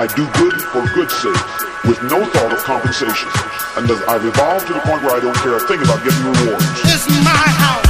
I do good for good's sake, with no thought of compensation. And as I've evolved to the point where I don't care a thing about getting rewards. It's my house.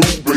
do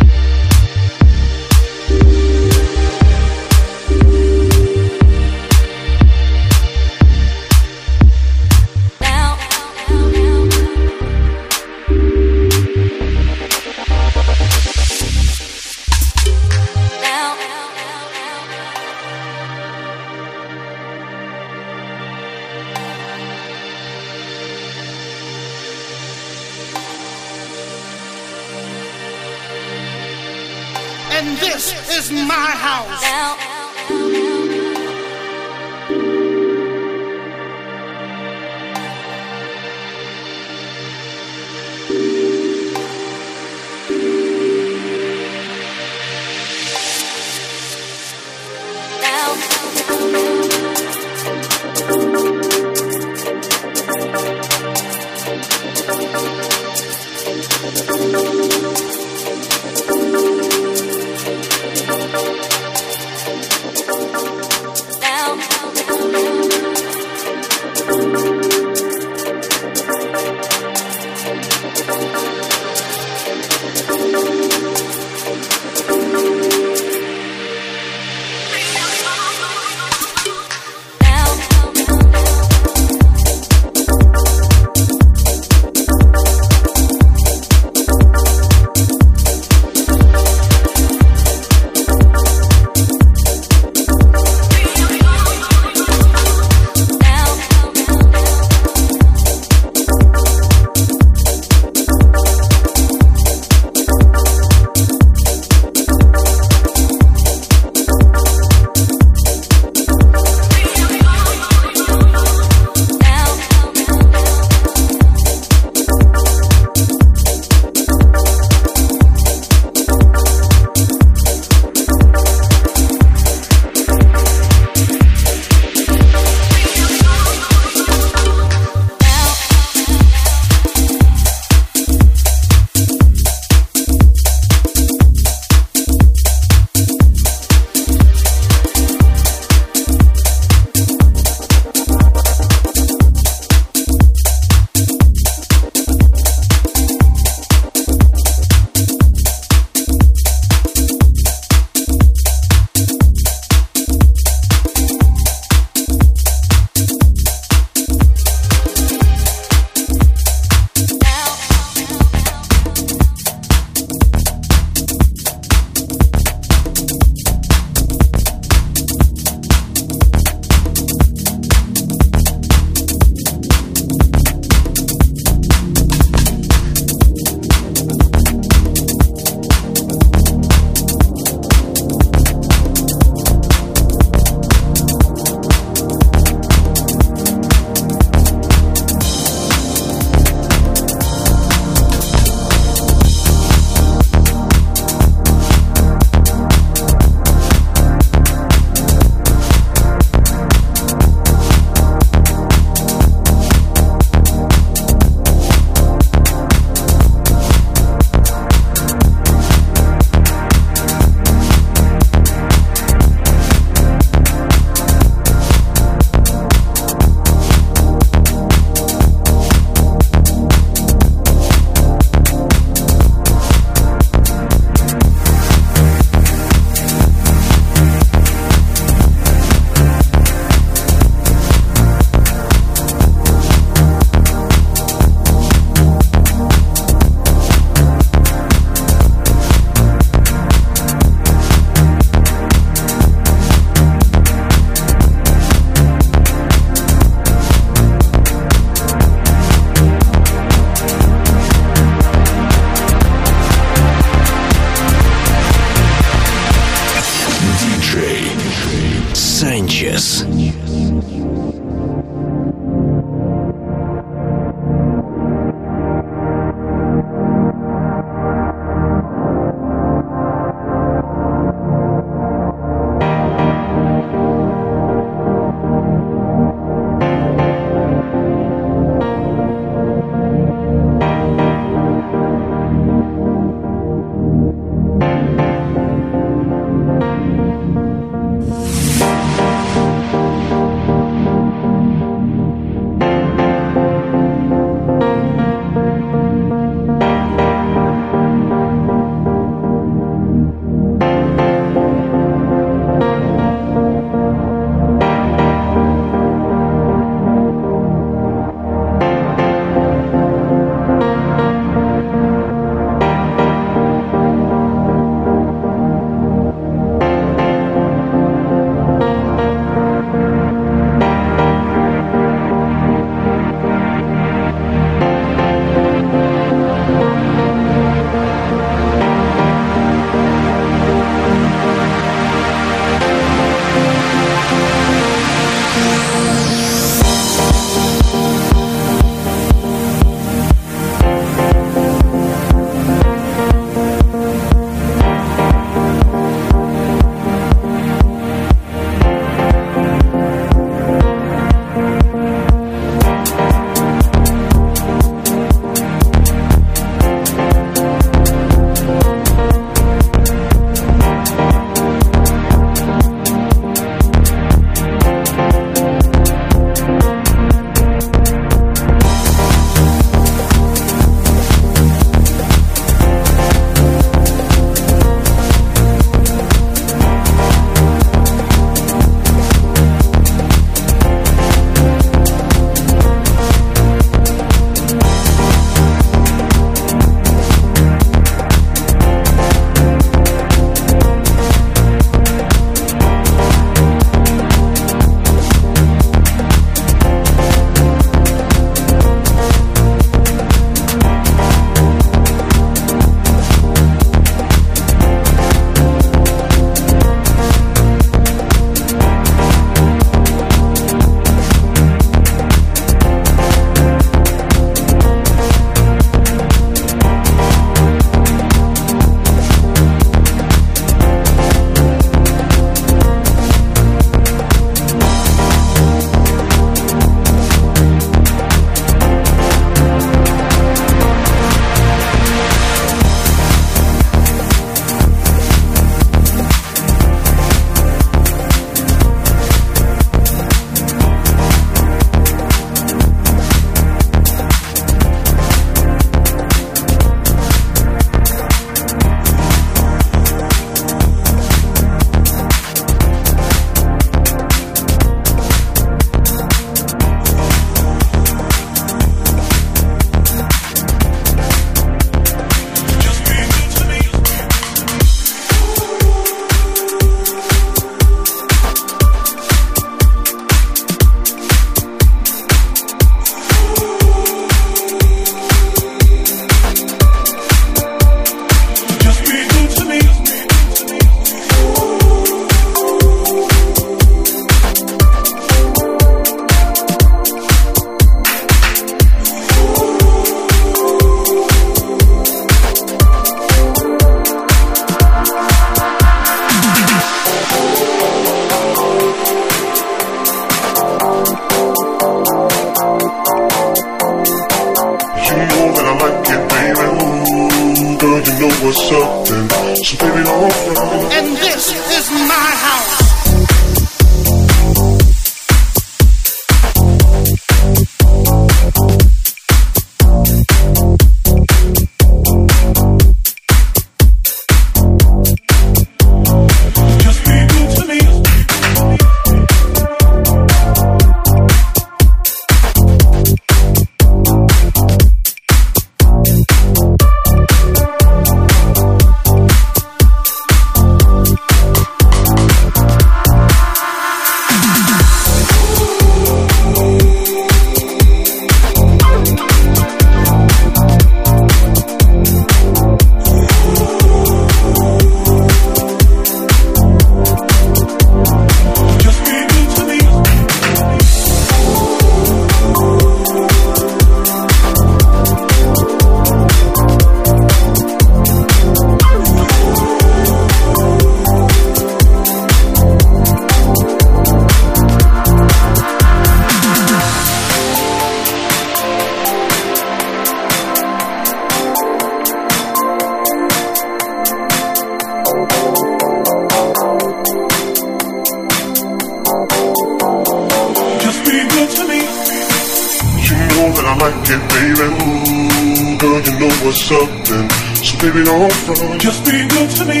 I like it, baby. Ooh, girl, you know what's up, then. So baby, don't front. Just be good to me.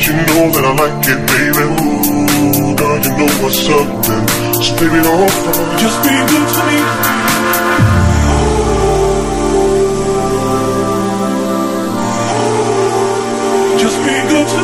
You know that I like it, baby. Ooh, girl, you know what's up, then. So baby, don't front. Just be good to me. Just be good to me.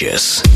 Sanchez.